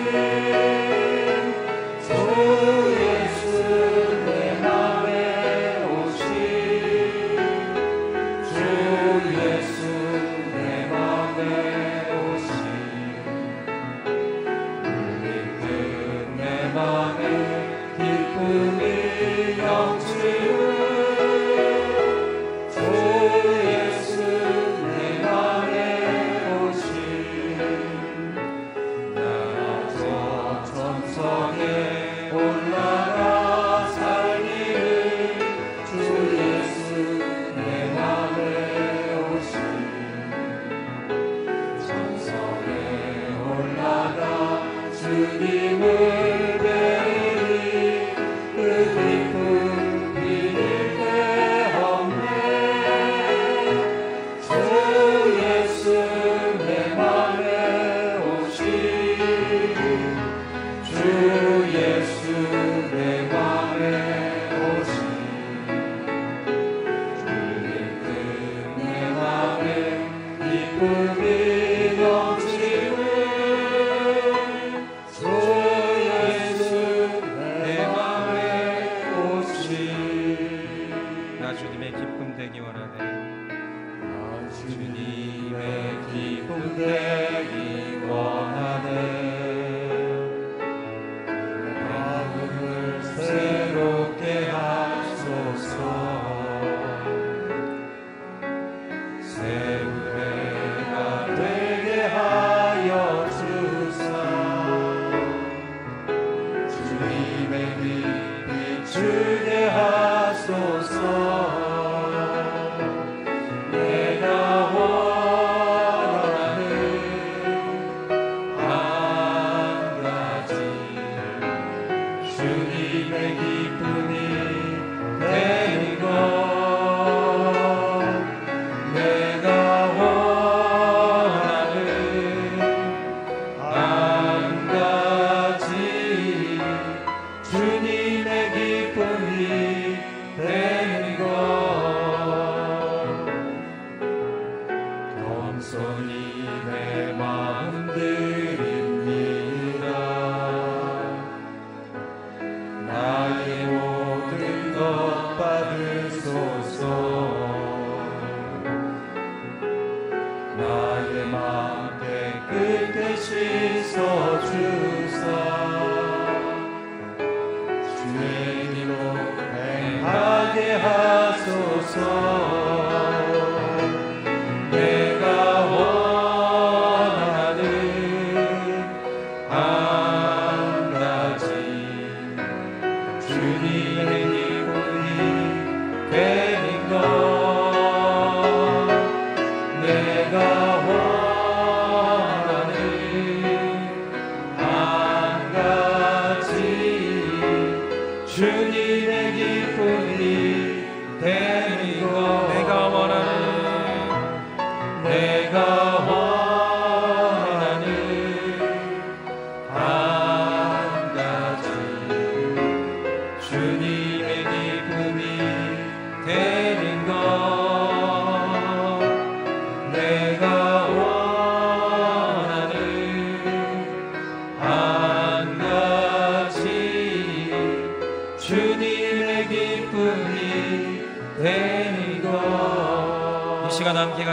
Música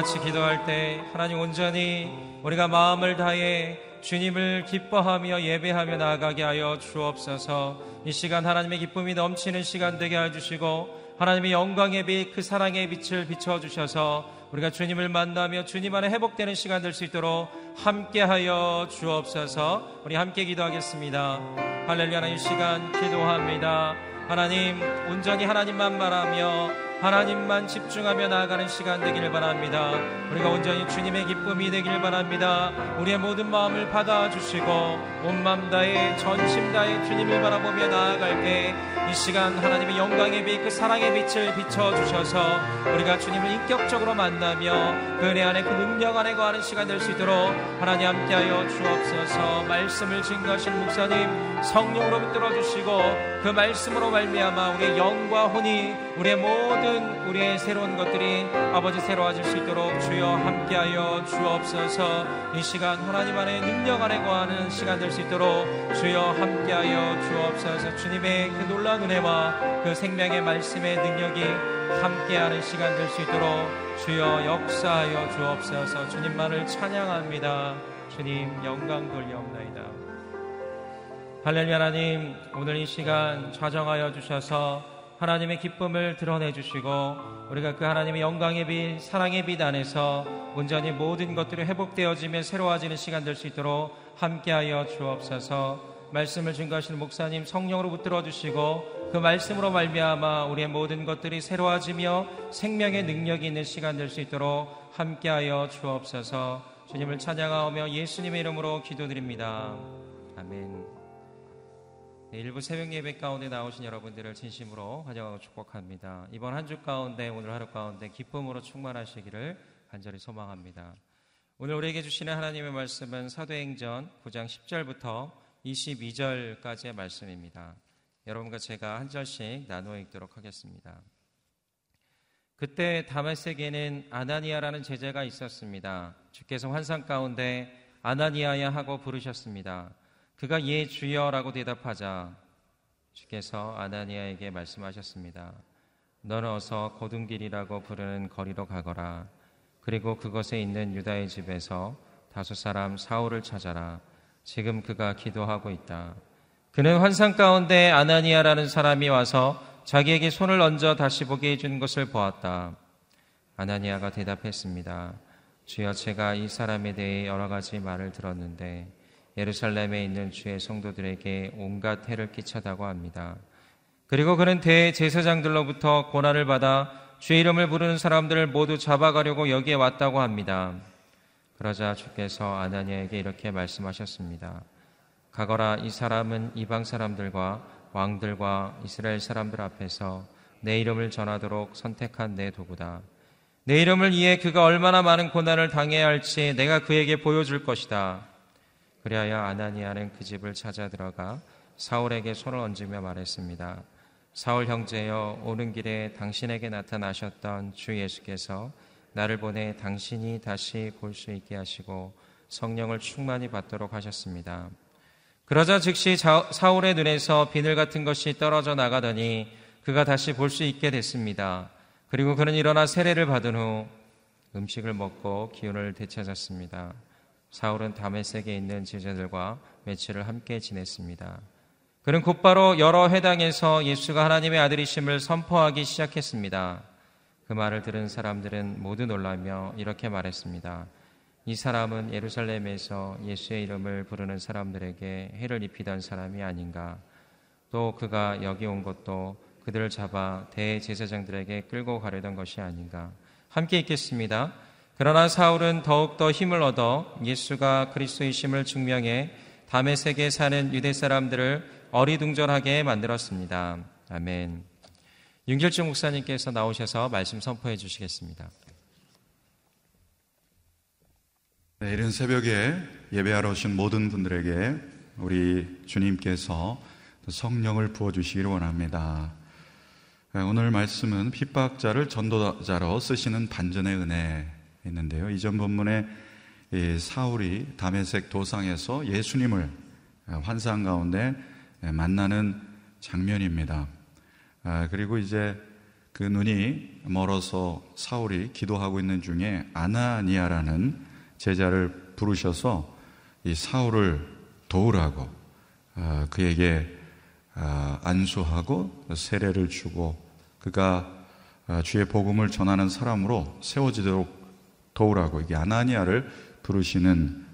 같이 기도할 때 하나님 온전히 우리가 마음을 다해 주님을 기뻐하며 예배하며 나아가게 하여 주옵소서. 이 시간 하나님의 기쁨이 넘치는 시간 되게 해주시고 하나님의 영광의 빛 그 사랑의 빛을 비춰주셔서 우리가 주님을 만나며 주님 안에 회복되는 시간 될 수 있도록 함께하여 주옵소서. 우리 함께 기도하겠습니다. 할렐루야 이 시간 기도합니다. 하나님 온전히 하나님만 말하며 하나님만 집중하며 나아가는 시간 되기를 바랍니다. 우리가 온전히 주님의 기쁨이 되기를 바랍니다. 우리의 모든 마음을 받아주시고 온 마음 다해 전심 다해 주님을 바라보며 나아갈 때 이 시간 하나님의 영광의 빛, 그 사랑의 빛을 비춰주셔서 우리가 주님을 인격적으로 만나며 그 은혜 안에 그 능력 안에 거하는 시간 될 수 있도록 하나님 함께하여 주옵소서. 말씀을 증거하신 목사님 성령으로 붙들어 주시고 그 말씀으로 말미암아 우리의 영과 혼이 우리의 모든 우리의 새로운 것들이 아버지 새로워질 수 있도록 주여 함께하여 주옵소서. 이 시간 하나님 안에 능력 안에 거하는 시간 될 수 주여 함께하여 주옵소서. 주님의 그 놀라운 은혜와 그 생명의 말씀의 능력이 함께하는 시간 될 수 있도록 주여 역사하여 주옵소서. 주님만을 찬양합니다. 주님 영광 돌려옵나이다. 할렐루야 하나님. 오늘 이 시간 좌정하여 주셔서 하나님의 기쁨을 드러내 주시고 우리가 그 하나님의 영광의 빛 사랑의 빛 안에서 온전히 모든 것들이 회복되어지며 새로워지는 시간 될 수 있도록 함께하여 주옵소서 말씀을 증거하시는 목사님 성령으로 붙들어 주시고 그 말씀으로 말미암아 우리의 모든 것들이 새로워지며 생명의 능력이 있는 시간 될 수 있도록 함께하여 주옵소서 주님을 찬양하며 예수님의 이름으로 기도드립니다 아멘 네, 일부 새벽 예배 가운데 나오신 여러분들을 진심으로 환영하고 축복합니다. 이번 한 주 가운데 오늘 하루 가운데 기쁨으로 충만하시기를 간절히 소망합니다. 오늘 우리에게 주시는 하나님의 말씀은 사도행전 9장 10절부터 22절까지의 말씀입니다. 여러분과 제가 한 절씩 나누어 읽도록 하겠습니다. 그때 다메섹에는 아나니아라는 제자가 있었습니다. 주께서 환상 가운데 아나니아야 하고 부르셨습니다. 그가 예 주여라고 대답하자 주께서 아나니아에게 말씀하셨습니다. 너는 어서 고등길이라고 부르는 거리로 가거라. 그리고 그것에 있는 유다의 집에서 다섯 사람 사울을 찾아라. 지금 그가 기도하고 있다. 그는 환상 가운데 아나니아라는 사람이 와서 자기에게 손을 얹어 다시 보게 해준 것을 보았다. 아나니아가 대답했습니다. 주여 제가 이 사람에 대해 여러 가지 말을 들었는데 예루살렘에 있는 주의 성도들에게 온갖 해를 끼쳤다고 합니다. 그리고 그는 대제사장들로부터 고난을 받아 주의 이름을 부르는 사람들을 모두 잡아가려고 여기에 왔다고 합니다. 그러자 주께서 아나니아에게 이렇게 말씀하셨습니다. 가거라 이 사람은 이방 사람들과 왕들과 이스라엘 사람들 앞에서 내 이름을 전하도록 선택한 내 도구다. 내 이름을 위해 그가 얼마나 많은 고난을 당해야 할지 내가 그에게 보여줄 것이다. 그리하여 아나니아는 그 집을 찾아 들어가 사울에게 손을 얹으며 말했습니다. 사울 형제여 오는 길에 당신에게 나타나셨던 주 예수께서 나를 보내 당신이 다시 볼 수 있게 하시고 성령을 충만히 받도록 하셨습니다. 그러자 즉시 사울의 눈에서 비늘 같은 것이 떨어져 나가더니 그가 다시 볼 수 있게 됐습니다. 그리고 그는 일어나 세례를 받은 후 음식을 먹고 기운을 되찾았습니다. 사울은 다메섹에 있는 제자들과 며칠을 함께 지냈습니다. 그는 곧바로 여러 회당에서 예수가 하나님의 아들이심을 선포하기 시작했습니다. 그 말을 들은 사람들은 모두 놀라며 이렇게 말했습니다. 이 사람은 예루살렘에서 예수의 이름을 부르는 사람들에게 해를 입히던 사람이 아닌가. 또 그가 여기 온 것도 그들을 잡아 대제사장들에게 끌고 가려던 것이 아닌가. 함께 읽겠습니다. 그러나 사울은 더욱더 힘을 얻어 예수가 그리스도이심을 증명해 담에색에 사는 유대 사람들을 어리둥절하게 만들었습니다. 아멘. 윤길주 목사님께서 나오셔서 말씀 선포해 주시겠습니다. 네, 이른 새벽에 예배하러 오신 모든 분들에게 우리 주님께서 성령을 부어주시기를 원합니다. 네, 오늘 말씀은 핍박자를 전도자로 쓰시는 반전의 은혜 있는데요. 이전 본문에 사울이 담에색 도상에서 예수님을 환상 가운데 만나는 장면입니다. 아, 그리고 이제 그 눈이 멀어서 사울이 기도하고 있는 중에 아나니아라는 제자를 부르셔서 이 사울을 도우라고 아, 그에게 아, 안수하고 세례를 주고 그가 주의 복음을 전하는 사람으로 세워지도록 도우라고 이게 아나니아를 부르시는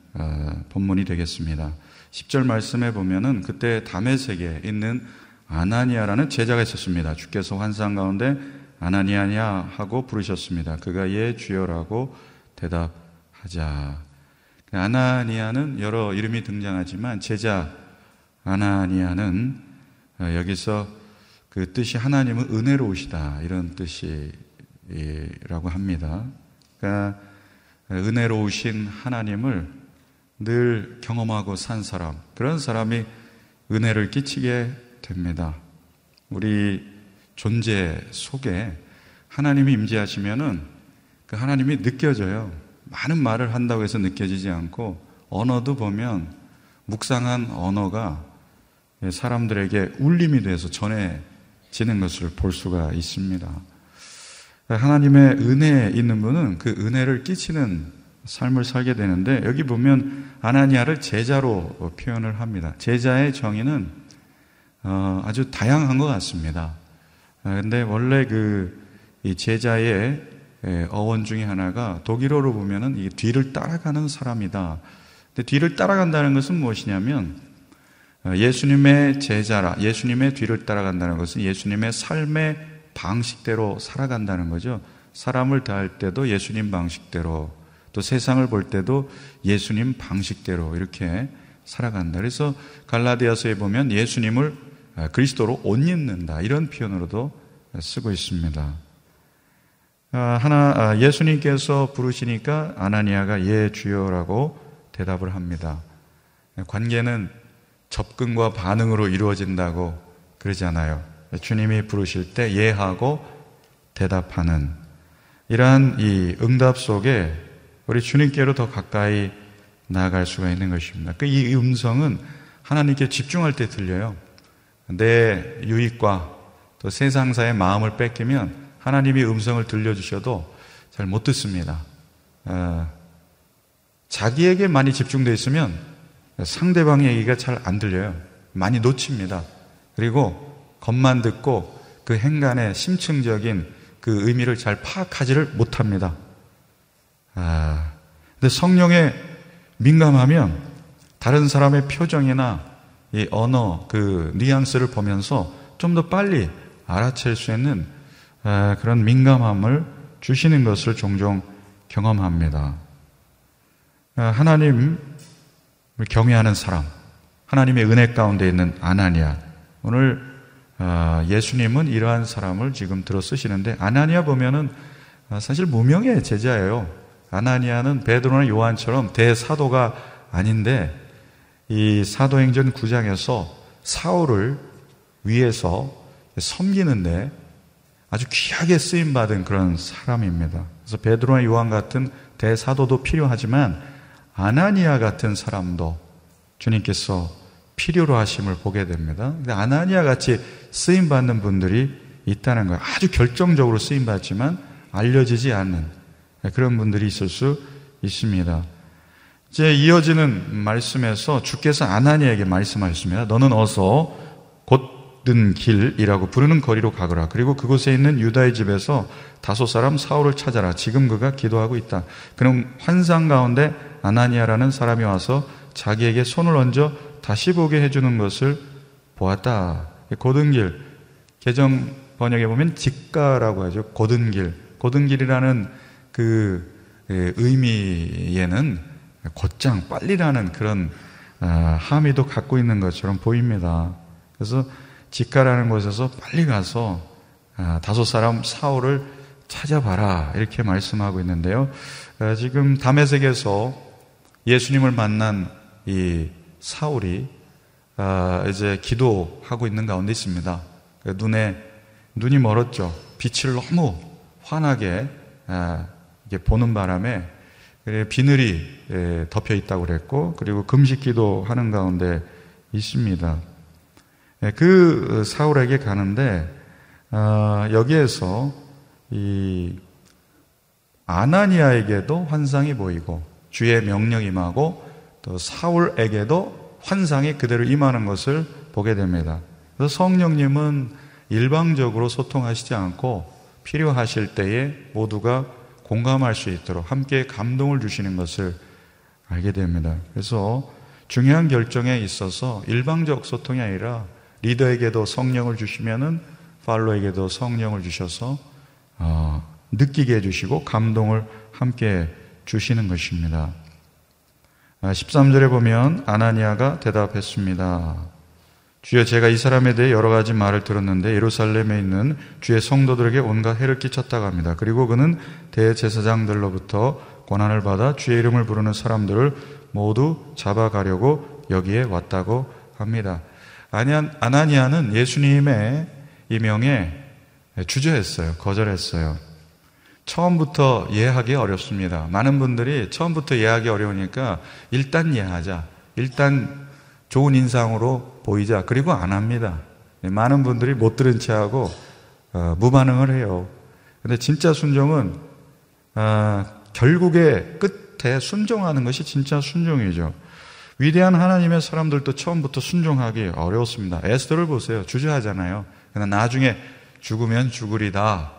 본문이 되겠습니다. 10절 말씀에 보면은 그때 담에색에 있는 아나니아라는 제자가 있었습니다. 주께서 환상 가운데 아나니아냐 하고 부르셨습니다. 그가 예 주여라고 대답하자. 아나니아는 여러 이름이 등장하지만 제자 아나니아는 어, 여기서 그 뜻이 하나님은 은혜로우시다 이런 뜻이라고 합니다. 그러니까 은혜로우신 하나님을 늘 경험하고 산 사람, 그런 사람이 은혜를 끼치게 됩니다. 우리 존재 속에 하나님이 임재하시면은 그 하나님이 느껴져요. 많은 말을 한다고 해서 느껴지지 않고 언어도 보면 묵상한 언어가 사람들에게 울림이 돼서 전해지는 것을 볼 수가 있습니다. 하나님의 은혜에 있는 분은 그 은혜를 끼치는 삶을 살게 되는데 여기 보면 아나니아를 제자로 표현을 합니다. 제자의 정의는 어, 아주 다양한 것 같습니다. 근데 원래 그 제자의 어원 중에 하나가 독일어로 보면은 이 뒤를 따라가는 사람이다. 근데 뒤를 따라간다는 것은 무엇이냐면 어, 예수님의 제자라, 예수님의 뒤를 따라간다는 것은 예수님의 삶의 방식대로 살아간다는 거죠. 사람을 대할 때도 예수님 방식대로 또 세상을 볼 때도 예수님 방식대로 이렇게 살아간다. 그래서 갈라디아서에 보면 예수님을 아, 그리스도로 옷 입는다. 이런 표현으로도 쓰고 있습니다. 아, 하나, 아, 예수님께서 부르시니까 아나니아가 예, 주여라고 대답을 합니다. 관계는 접근과 반응으로 이루어진다고 그러잖아요. 주님이 부르실 때 예하고 대답하는 이러한 이 응답 속에 우리 주님께로 더 가까이 나아갈 수가 있는 것입니다. 그 이 음성은 하나님께 집중할 때 들려요. 내 유익과 또 세상사의 마음을 뺏기면 하나님이 음성을 들려주셔도 잘 못 듣습니다. 어, 자기에게 많이 집중되어 있으면 상대방의 얘기가 잘 안 들려요. 많이 놓칩니다. 그리고 겉만 듣고 그 행간의 심층적인 그 의미를 잘 파악하지를 못합니다. 아, 근데 성령에 민감하면 다른 사람의 표정이나 이 언어, 그 뉘앙스를 보면서 좀 더 빨리 알아챌 수 있는 아, 그런 민감함을 주시는 것을 종종 경험합니다. 아, 하나님 경외하는 사람, 하나님의 은혜 가운데 있는 아나니아. 오늘 아, 예수님은 이러한 사람을 지금 들어 쓰시는데 아나니아 보면은 사실 무명의 제자예요. 아나니아는 베드로나 요한처럼 대사도가 아닌데 이 사도행전 9장에서 사울을 위해서 섬기는데 아주 귀하게 쓰임 받은 그런 사람입니다. 그래서 베드로나 요한 같은 대사도도 필요하지만 아나니아 같은 사람도 주님께서 필요로 하심을 보게 됩니다. 근데 아나니아 같이 쓰임 받는 분들이 있다는 거예요. 아주 결정적으로 쓰임 받지만 알려지지 않는 그런 분들이 있을 수 있습니다. 이제 이어지는 말씀에서 주께서 아나니아에게 말씀하셨습니다. 너는 어서 곧든 길이라고 부르는 거리로 가거라. 그리고 그곳에 있는 유다의 집에서 다섯 사람 사울을 찾아라. 지금 그가 기도하고 있다. 그는 환상 가운데 아나니아라는 사람이 와서 자기에게 손을 얹어 다시 보게 해주는 것을 보았다. 고든 길 개정 번역에 보면 직가라고 하죠. 고든 길 고든 길이라는 그 예, 의미에는 곧장 빨리라는 그런 아, 함의도 갖고 있는 것처럼 보입니다. 그래서 직가라는 곳에서 빨리 가서 아, 다섯 사람 사울을 찾아봐라 이렇게 말씀하고 있는데요. 아, 지금 담에색에서 예수님을 만난 이 사울이 이제 기도하고 있는 가운데 있습니다. 그 눈에 눈이 멀었죠. 빛을 너무 환하게 보는 바람에 비늘이 예, 덮여 있다고 그랬고 그리고 금식기도 하는 가운데 있습니다. 예, 그 사울에게 가는데 아, 여기에서 이 아나니아에게도 환상이 보이고 주의 명령이 임하고 또 사울에게도 환상이 그대로 임하는 것을 보게 됩니다. 그래서 성령님은 일방적으로 소통하시지 않고 필요하실 때에 모두가 공감할 수 있도록 함께 감동을 주시는 것을 알게 됩니다. 그래서 중요한 결정에 있어서 일방적 소통이 아니라 리더에게도 성령을 주시면은 팔로에게도 성령을 주셔서 어, 느끼게 해주시고 감동을 함께 주시는 것입니다. 13절에 아, 보면 아나니아가 대답했습니다. 주여 제가 이 사람에 대해 여러 가지 말을 들었는데 예루살렘에 있는 주의 성도들에게 온갖 해를 끼쳤다고 합니다. 그리고 그는 대제사장들로부터 권한을 받아 주의 이름을 부르는 사람들을 모두 잡아가려고 여기에 왔다고 합니다. 아나니아는 예수님의 이명에 주저했어요. 거절했어요. 처음부터 이해하기 어렵습니다. 많은 분들이 처음부터 이해하기 어려우니까 일단 이해하자. 일단 좋은 인상으로 보이자. 그리고 안 합니다. 많은 분들이 못 들은 채 하고 어, 무반응을 해요. 근데 진짜 순종은 어, 결국에 끝에 순종하는 것이 진짜 순종이죠. 위대한 하나님의 사람들도 처음부터 순종하기 어려웠습니다. 에스더를 보세요. 주저하잖아요. 그러나 나중에 죽으면 죽으리다.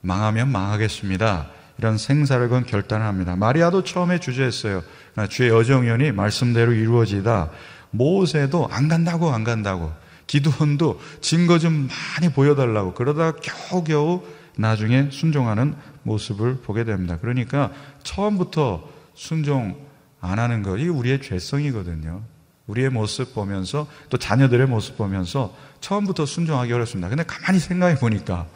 망하면 망하겠습니다. 이런 생사를 건 결단을 합니다. 마리아도 처음에 주저했어요. 주의 여정연이 말씀대로 이루어지다. 모세도 안 간다고 안 간다고 기도원도 증거 좀 많이 보여달라고 그러다 겨우겨우 나중에 순종하는 모습을 보게 됩니다. 그러니까 처음부터 순종 안 하는 거, 이게 우리의 죄성이거든요. 우리의 모습 보면서 또 자녀들의 모습 보면서 처음부터 순종하기 어렵습니다. 근데 가만히 생각해 보니까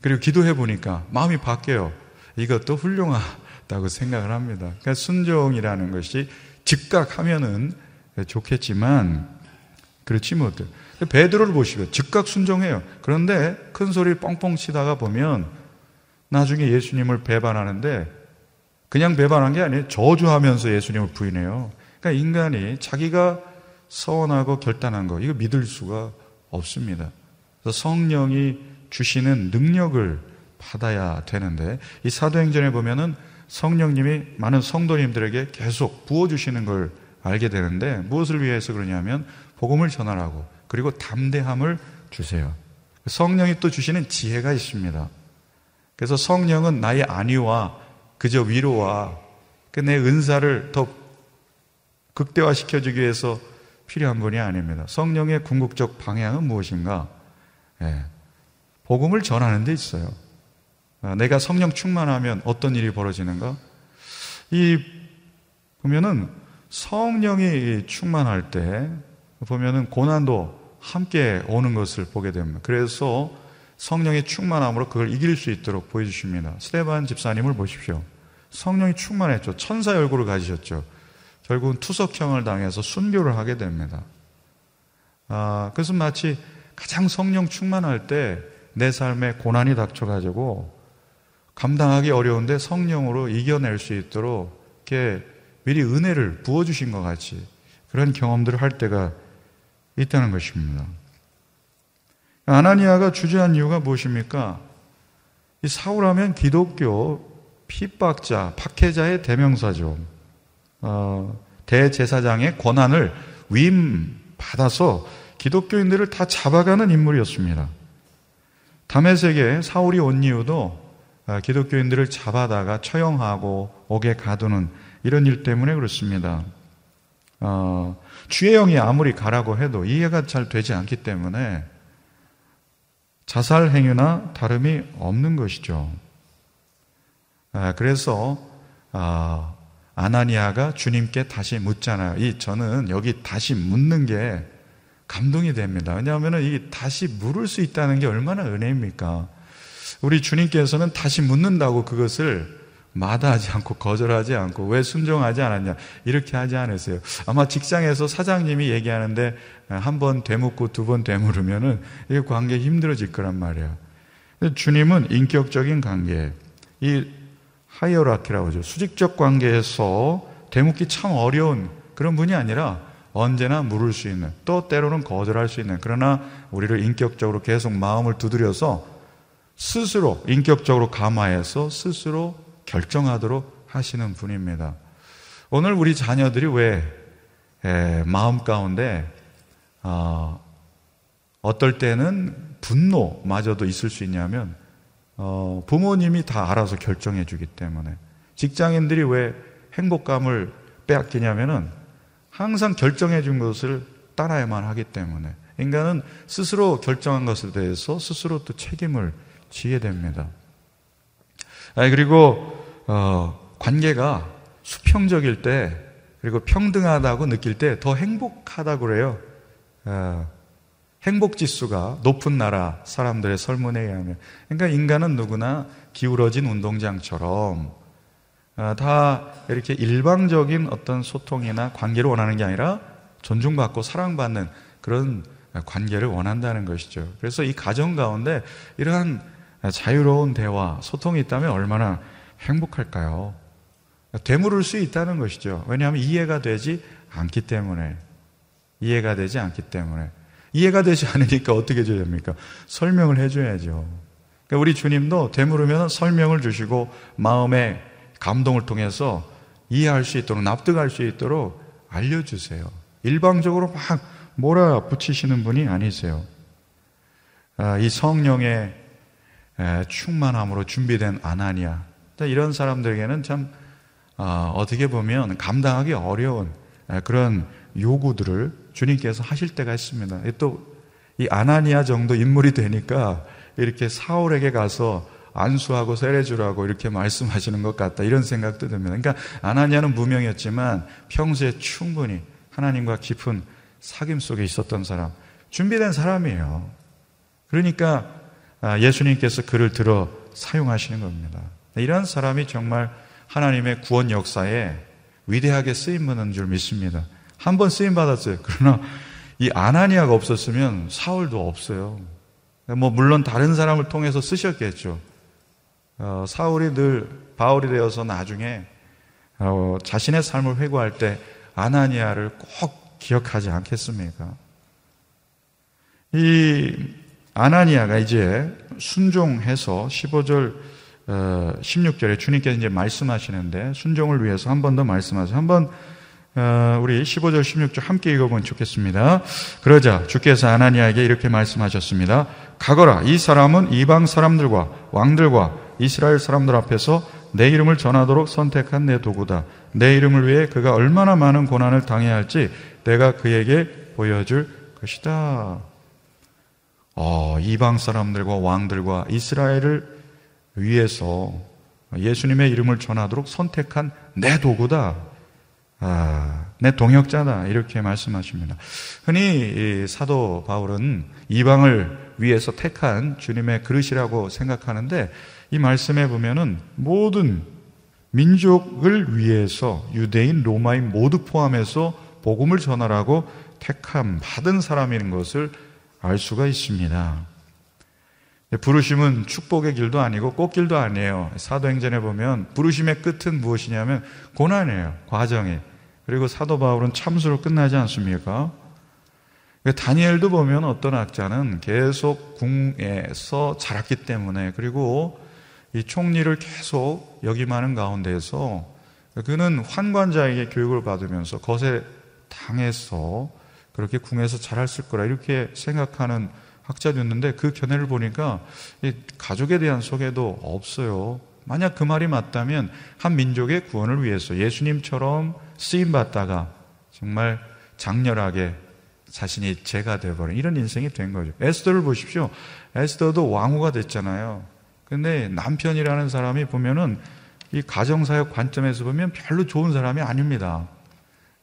그리고 기도해 보니까 마음이 바뀌어요. 이것도 훌륭하다고 생각을 합니다. 그러니까 순종이라는 것이 즉각 하면은 네, 좋겠지만 그렇지 못해. 베드로를 보시고 즉각 순종해요. 그런데 큰 소리 뻥뻥 치다가 보면 나중에 예수님을 배반하는데 그냥 배반한 게 아니에요. 저주하면서 예수님을 부인해요. 그러니까 인간이 자기가 서원하고 결단한 거 이거 믿을 수가 없습니다. 그래서 성령이 주시는 능력을 받아야 되는데 이 사도행전에 보면은 성령님이 많은 성도님들에게 계속 부어 주시는 걸 알게 되는데 무엇을 위해서 그러냐면 복음을 전하라고 그리고 담대함을 주세요. 성령이 또 주시는 지혜가 있습니다. 그래서 성령은 나의 안위와 그저 위로와 그내 은사를 더 극대화시켜주기 위해서 필요한 분이 아닙니다. 성령의 궁극적 방향은 무엇인가? 예, 복음을 전하는 데 있어요. 아, 내가 성령 충만하면 어떤 일이 벌어지는가? 이 보면은 성령이 충만할 때 보면은 고난도 함께 오는 것을 보게 됩니다. 그래서 성령의 충만함으로 그걸 이길 수 있도록 보여주십니다. 스테반 집사님을 보십시오. 성령이 충만했죠. 천사의 얼굴을 가지셨죠. 결국은 투석형을 당해서 순교를 하게 됩니다. 아, 그것은 마치 가장 성령 충만할 때 내 삶에 고난이 닥쳐가지고 감당하기 어려운데 성령으로 이겨낼 수 있도록 이렇게 미리 은혜를 부어주신 것 같이 그런 경험들을 할 때가 있다는 것입니다. 아나니아가 주저한 이유가 무엇입니까? 이 사울하면 기독교 핍박자, 박해자의 대명사죠. 어, 대제사장의 권한을 위임 받아서 기독교인들을 다 잡아가는 인물이었습니다. 담에색에 사울이 온 이유도 아, 기독교인들을 잡아다가 처형하고 옥에 가두는 이런 일 때문에 그렇습니다. 어, 주의 영이 아무리 가라고 해도 이해가 잘 되지 않기 때문에 자살 행위나 다름이 없는 것이죠. 아, 그래서 아, 아나니아가 주님께 다시 묻잖아요. 이 저는 여기 다시 묻는 게 감동이 됩니다. 왜냐하면 이 다시 물을 수 있다는 게 얼마나 은혜입니까? 우리 주님께서는 다시 묻는다고 그것을 마다하지 않고 거절하지 않고 왜 순종하지 않았냐 이렇게 하지 않았어요. 아마 직장에서 사장님이 얘기하는데 한 번 되묻고 두 번 되물으면은 이 관계 힘들어질 거란 말이에요. 주님은 인격적인 관계, 이 hierarchy라고 하죠. 수직적 관계에서 되묻기 참 어려운 그런 분이 아니라 언제나 물을 수 있는 또 때로는 거절할 수 있는 그러나 우리를 인격적으로 계속 마음을 두드려서 스스로 인격적으로 감화해서 스스로 결정하도록 하시는 분입니다. 오늘 우리 자녀들이 왜 에, 마음 가운데 어, 어떨 때는 분노마저도 있을 수 있냐면 어, 부모님이 다 알아서 결정해 주기 때문에 직장인들이 왜 행복감을 빼앗기냐면은 항상 결정해 준 것을 따라야만 하기 때문에 인간은 스스로 결정한 것에 대해서 스스로 또 책임을 지게 됩니다. 아, 그리고 어, 관계가 수평적일 때 그리고 평등하다고 느낄 때 더 행복하다고 그래요. 어, 행복 지수가 높은 나라 사람들의 설문에 의하면 그러니까 인간은 누구나 기울어진 운동장처럼 어, 다 이렇게 일방적인 어떤 소통이나 관계를 원하는 게 아니라 존중받고 사랑받는 그런 관계를 원한다는 것이죠. 그래서 이 가정 가운데 이러한 자유로운 대화, 소통이 있다면 얼마나 행복할까요? 되물을 수 있다는 것이죠. 왜냐하면 이해가 되지 않기 때문에. 이해가 되지 않기 때문에. 이해가 되지 않으니까 어떻게 해줘야 됩니까? 설명을 해줘야죠. 그러니까 우리 주님도 되물으면 설명을 주시고 마음의 감동을 통해서 이해할 수 있도록 납득할 수 있도록 알려주세요. 일방적으로 막 몰아붙이시는 분이 아니세요. 아, 이 성령의 충만함으로 준비된 아나니아. 이런 사람들에게는 참 아, 어떻게 보면 감당하기 어려운 그런 요구들을 주님께서 하실 때가 있습니다. 또 이 아나니아 정도 인물이 되니까 이렇게 사울에게 가서 안수하고 세례주라고 이렇게 말씀하시는 것 같다 이런 생각도 듭니다. 그러니까 아나니아는 무명이었지만 평소에 충분히 하나님과 깊은 사귐 속에 있었던 사람, 준비된 사람이에요. 그러니까 아, 예수님께서 그를 들어 사용하시는 겁니다. 이런 사람이 정말 하나님의 구원 역사에 위대하게 쓰임 받는 줄 믿습니다. 한 번 쓰임 받았어요. 그러나 이 아나니아가 없었으면 사울도 없어요. 뭐 물론 다른 사람을 통해서 쓰셨겠죠. 어, 사울이 늘 바울이 되어서 나중에 어, 자신의 삶을 회고할 때 아나니아를 꼭 기억하지 않겠습니까? 이 아나니아가 이제 순종해서 15절 16절에 어, 주님께서 이제 말씀하시는데 순종을 위해서 한 번 더 말씀하세요. 한번 어, 우리 15절 16절 함께 읽어보면 좋겠습니다. 그러자 주께서 아나니아에게 이렇게 말씀하셨습니다. 가거라 이 사람은 이방 사람들과 왕들과 이스라엘 사람들 앞에서 내 이름을 전하도록 선택한 내 도구다. 내 이름을 위해 그가 얼마나 많은 고난을 당해야 할지 내가 그에게 보여줄 것이다. 어, 이방 사람들과 왕들과 이스라엘을 위해서 예수님의 이름을 전하도록 선택한 내 도구다. 아, 내 동역자다. 이렇게 말씀하십니다. 흔히 사도 바울은 이방을 위해서 택한 주님의 그릇이라고 생각하는데 이 말씀에 보면은 모든 민족을 위해서 유대인, 로마인 모두 포함해서 복음을 전하라고 택함 받은 사람인 것을 알 수가 있습니다. 부르심은 축복의 길도 아니고 꽃길도 아니에요. 사도행전에 보면 부르심의 끝은 무엇이냐면 고난이에요. 과정이. 그리고 사도 바울은 참수로 끝나지 않습니까? 다니엘도 보면 어떤 학자는 계속 궁에서 자랐기 때문에 그리고 이 총리를 계속 역임하는 가운데서 그는 환관자에게 교육을 받으면서 것에 당해서 그렇게 궁에서 자랐을 거라 이렇게 생각하는 학자였는데 그 견해를 보니까 가족에 대한 소개도 없어요. 만약 그 말이 맞다면 한 민족의 구원을 위해서 예수님처럼 쓰임 받다가 정말 장렬하게 자신이 죄가 되어버린 이런 인생이 된 거죠. 에스더를 보십시오. 에스더도 왕후가 됐잖아요. 근데 남편이라는 사람이 보면은 이 가정사역 관점에서 보면 별로 좋은 사람이 아닙니다.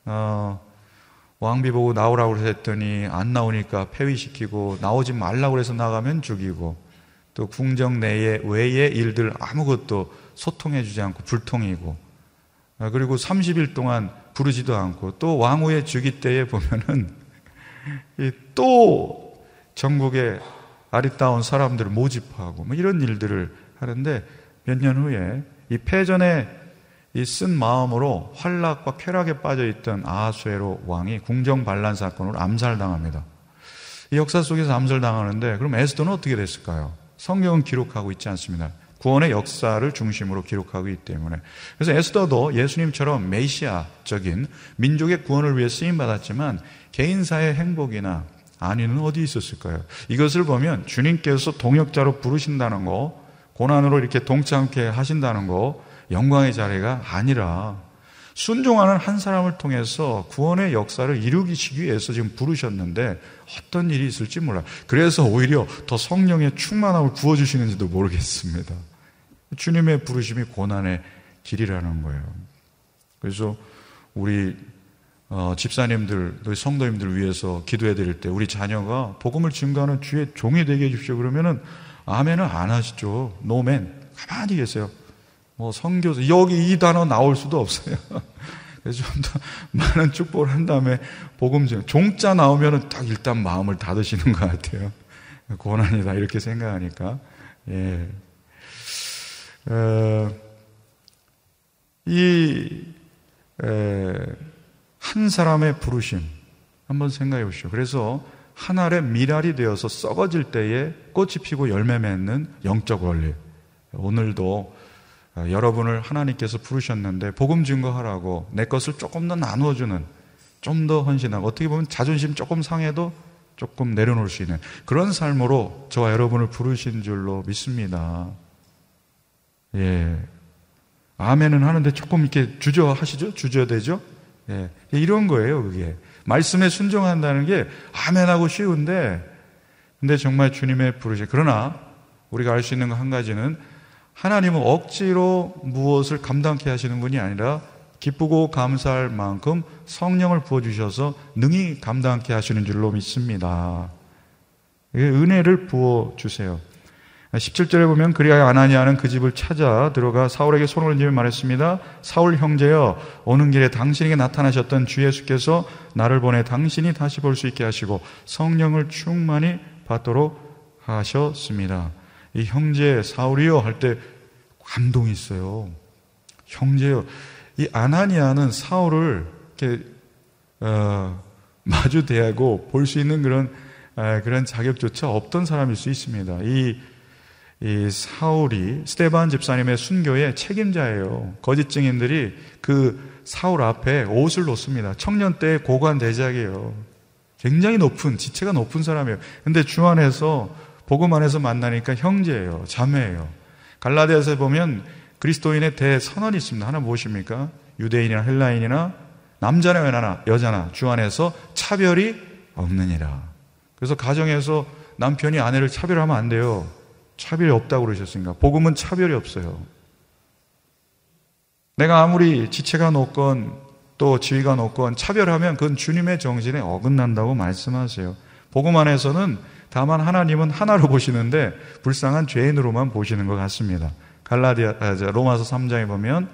어, 왕비 보고 나오라고 했더니 안 나오니까 폐위시키고 나오지 말라고 해서 나가면 죽이고 또 궁정 내에 외의 일들 아무것도 소통해 주지 않고 불통이고. 어, 그리고 30일 동안 부르지도 않고 또 왕후의 주기 때에 보면은 또 전국에 아리따운 사람들을 모집하고 뭐 이런 일들을 하는데 몇 년 후에 이 패전에 이 쓴 마음으로 환락과 쾌락에 빠져 있던 아하수에로 왕이 궁정 반란 사건으로 암살당합니다. 이 역사 속에서 암살당하는데 그럼 에스더는 어떻게 됐을까요? 성경은 기록하고 있지 않습니다. 구원의 역사를 중심으로 기록하고 있기 때문에. 그래서 에스더도 예수님처럼 메시아적인 민족의 구원을 위해 쓰임 받았지만 개인사의 행복이나 안위는 어디 있었을까요? 이것을 보면 주님께서 동역자로 부르신다는 거, 고난으로 이렇게 동참케 하신다는 거, 영광의 자리가 아니라 순종하는 한 사람을 통해서 구원의 역사를 이루기 위해서 지금 부르셨는데 어떤 일이 있을지 몰라. 그래서 오히려 더 성령의 충만함을 부어주시는지도 모르겠습니다. 주님의 부르심이 고난의 길이라는 거예요. 그래서 우리 어, 집사님들, 또 성도님들 위해서 기도해 드릴 때 우리 자녀가 복음을 증거하는 주의 종이 되게 해주십시오. 그러면은 아멘은 안 하시죠. 노맨. 가만히 계세요. 뭐 성교사 여기 이 단어 나올 수도 없어요. 그래서 좀 더 많은 축복을 한 다음에 복음 중 종자 나오면은 딱 일단 마음을 닫으시는 것 같아요. 고난이다 이렇게 생각하니까 예. 어, 이한 사람의 부르심 한번 생각해 보시죠. 그래서 한 알의 미랄이 되어서 썩어질 때에 꽃이 피고 열매 맺는 영적 원리. 오늘도 어, 여러분을 하나님께서 부르셨는데 복음 증거하라고 내 것을 조금 더 나누어주는 좀 더 헌신하고 어떻게 보면 자존심 조금 상해도 조금 내려놓을 수 있는 그런 삶으로 저와 여러분을 부르신 줄로 믿습니다. 예. 아멘은 하는데 조금 이렇게 주저하시죠? 주저되죠? 예. 이런 거예요, 그게. 말씀에 순종한다는 게 아멘하고 쉬운데, 근데 정말 주님의 부르심. 그러나 우리가 알 수 있는 거한 가지는 하나님은 억지로 무엇을 감당케 하시는 분이 아니라 기쁘고 감사할 만큼 성령을 부어주셔서 능히 감당케 하시는 줄로 믿습니다. 은혜를 부어주세요. 17절에 보면 그리하여 아나니아는 그 집을 찾아 들어가 사울에게 손을 얹으며 말했습니다. 사울 형제여 오는 길에 당신에게 나타나셨던 주 예수께서 나를 보내 당신이 다시 볼 수 있게 하시고 성령을 충만히 받도록 하셨습니다. 이 형제 사울이요 할 때 감동이 있어요. 형제요. 이 아나니아는 사울을 이렇게 어, 마주 대하고 볼 수 있는 그런 아, 그런 자격조차 없던 사람일 수 있습니다. 이, 이 사울이 스테반 집사님의 순교의 책임자예요. 거짓 증인들이 그 사울 앞에 옷을 놓습니다. 청년 때 고관 대작이에요. 굉장히 높은 지체가 높은 사람이에요. 근데 주 안에서 복음 안에서 만나니까 형제예요. 자매예요. 갈라디아서 보면 그리스도인의 대선언이 있습니다. 하나 무엇입니까? 유대인이나 헬라인이나 남자나 여자나, 여자나 주 안에서 차별이 없느니라. 그래서 가정에서 남편이 아내를 차별하면 안 돼요. 차별이 없다고 그러셨습니까? 복음은 차별이 없어요. 내가 아무리 지체가 높건 또 지위가 높건 차별하면 그건 주님의 정신에 어긋난다고 말씀하세요. 복음 안에서는 다만 하나님은 하나로 보시는데 불쌍한 죄인으로만 보시는 것 같습니다. 갈라디아 아, 로마서 3장에 보면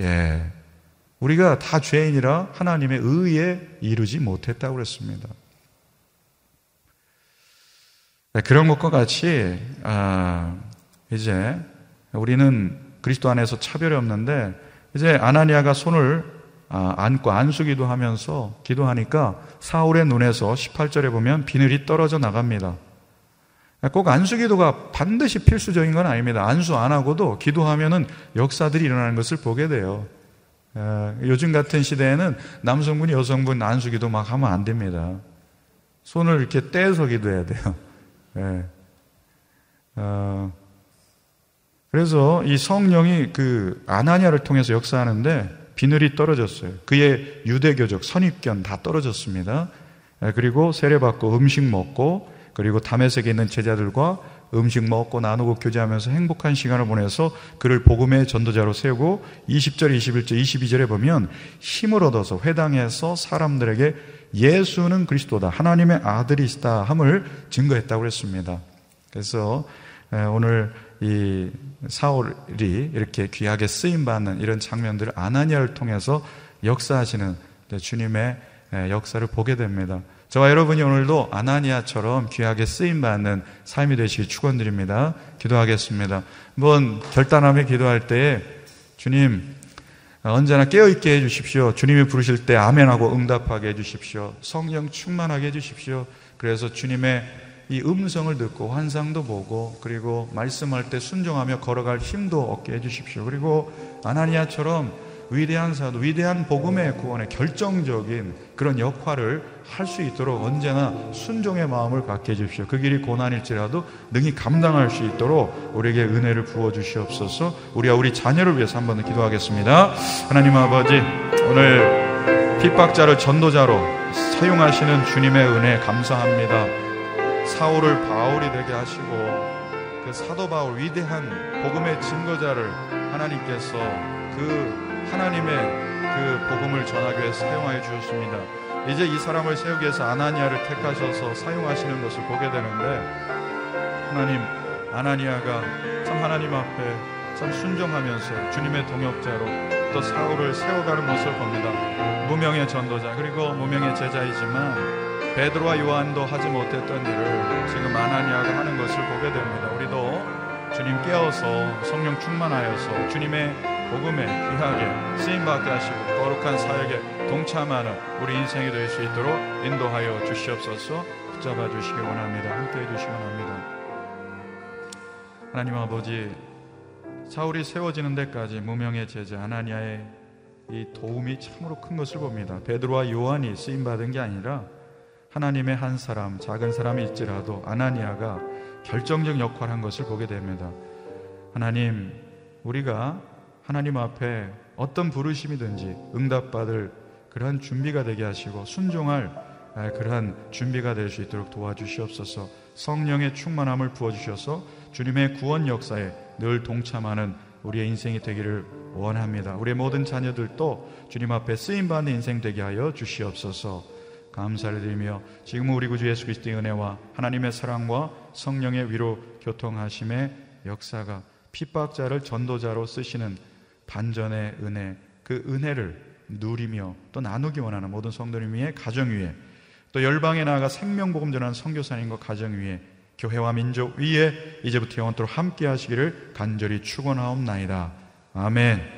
예. 우리가 다 죄인이라 하나님의 의에 이르지 못했다고 그랬습니다. 그런 것과 같이 아, 이제 우리는 그리스도 안에서 차별이 없는데 이제 아나니아가 손을 아, 안고 안수기도 하면서 기도하니까 사울의 눈에서 18절에 보면 비늘이 떨어져 나갑니다. 꼭 안수기도가 반드시 필수적인 건 아닙니다. 안수 안 하고도 기도하면은 역사들이 일어나는 것을 보게 돼요. 요즘 같은 시대에는 남성분, 여성분 안수기도 막 하면 안 됩니다. 손을 이렇게 떼서 기도해야 돼요. 예. 어, 그래서 이 성령이 그 아나니아를 통해서 역사하는데 비늘이 떨어졌어요. 그의 유대교적 선입견 다 떨어졌습니다. 예, 그리고 세례받고 음식 먹고 그리고 담에색에 있는 제자들과 음식 먹고 나누고 교제하면서 행복한 시간을 보내서 그를 복음의 전도자로 세우고 20절, 21절, 22절에 보면 힘을 얻어서 회당에서 사람들에게 예수는 그리스도다. 하나님의 아들이시다. 함을 증거했다고 그랬습니다. 그래서 오늘 이 사울이 이렇게 귀하게 쓰임 받는 이런 장면들을 아나니아를 통해서 역사하시는 주님의 역사를 보게 됩니다. 저와 여러분이 오늘도 아나니아처럼 귀하게 쓰임 받는 삶이 되시기 축원드립니다. 기도하겠습니다. 한번 결단하며 기도할 때에 주님 언제나 깨어 있게 해 주십시오. 주님이 부르실 때 아멘하고 응답하게 해 주십시오. 성령 충만하게 해 주십시오. 그래서 주님의 이 음성을 듣고 환상도 보고 그리고 말씀할 때 순종하며 걸어갈 힘도 얻게 해주십시오. 그리고 아나니아처럼 위대한 사도, 위대한 복음의 구원의 결정적인 그런 역할을 할 수 있도록 언제나 순종의 마음을 갖게 해주십시오. 그 길이 고난일지라도 능히 감당할 수 있도록 우리에게 은혜를 부어 주시옵소서. 우리와 우리 자녀를 위해서 한번 기도하겠습니다. 하나님 아버지, 오늘 핍박자를 전도자로 사용하시는 주님의 은혜 감사합니다. 사울을 바울이 되게 하시고 그 사도 바울 위대한 복음의 증거자를 하나님께서 그 하나님의 그 복음을 전하기 위해 사용하여 주셨습니다. 이제 이 사람을 세우기 위해서 아나니아를 택하셔서 사용하시는 것을 보게 되는데 하나님 아나니아가 참 하나님 앞에 참 순종하면서 주님의 동역자로 또 사울을 세워가는 모습을 봅니다. 무명의 전도자 그리고 무명의 제자이지만 베드로와 요한도 하지 못했던 일을 지금 아나니아가 하는 것을 보게 됩니다. 우리도 주님 깨어서 성령 충만하여서 주님의 복음에 귀하게 쓰임받게 하시고 거룩한 사역에 동참하는 우리 인생이 될 수 있도록 인도하여 주시옵소서 붙잡아 주시기 원합니다. 함께 해주시기 원합니다. 하나님 아버지 사울이 세워지는 데까지 무명의 제자 하나니아의 이 도움이 참으로 큰 것을 봅니다. 베드로와 요한이 쓰임 받은 게 아니라 하나님의 한 사람, 작은 사람이 있지라도 아나니아가 결정적 역할을 한 것을 보게 됩니다. 하나님, 우리가 하나님 앞에 어떤 부르심이든지 응답받을 그러한 준비가 되게 하시고 순종할 아, 그러한 준비가 될 수 있도록 도와주시옵소서 성령의 충만함을 부어주셔서 주님의 구원 역사에 늘 동참하는 우리의 인생이 되기를 원합니다. 우리의 모든 자녀들도 주님 앞에 쓰임받는 인생 되게 하여 주시옵소서 감사를 드리며 지금 우리 구주 예수 그리스도의 은혜와 하나님의 사랑과 성령의 위로 교통하심의 역사가 핍박자를 전도자로 쓰시는 반전의 은혜, 그 은혜를 누리며 또 나누기 원하는 모든 성도님 위에 가정 위에 또 열방에 나아가 생명 복음 전하는 선교사님과 가정 위에 교회와 민족 위에 이제부터 영원토록 함께 하시기를 간절히 축원하옵나이다. 아멘.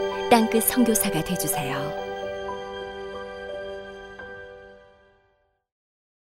땅끝 성교사가 되주세요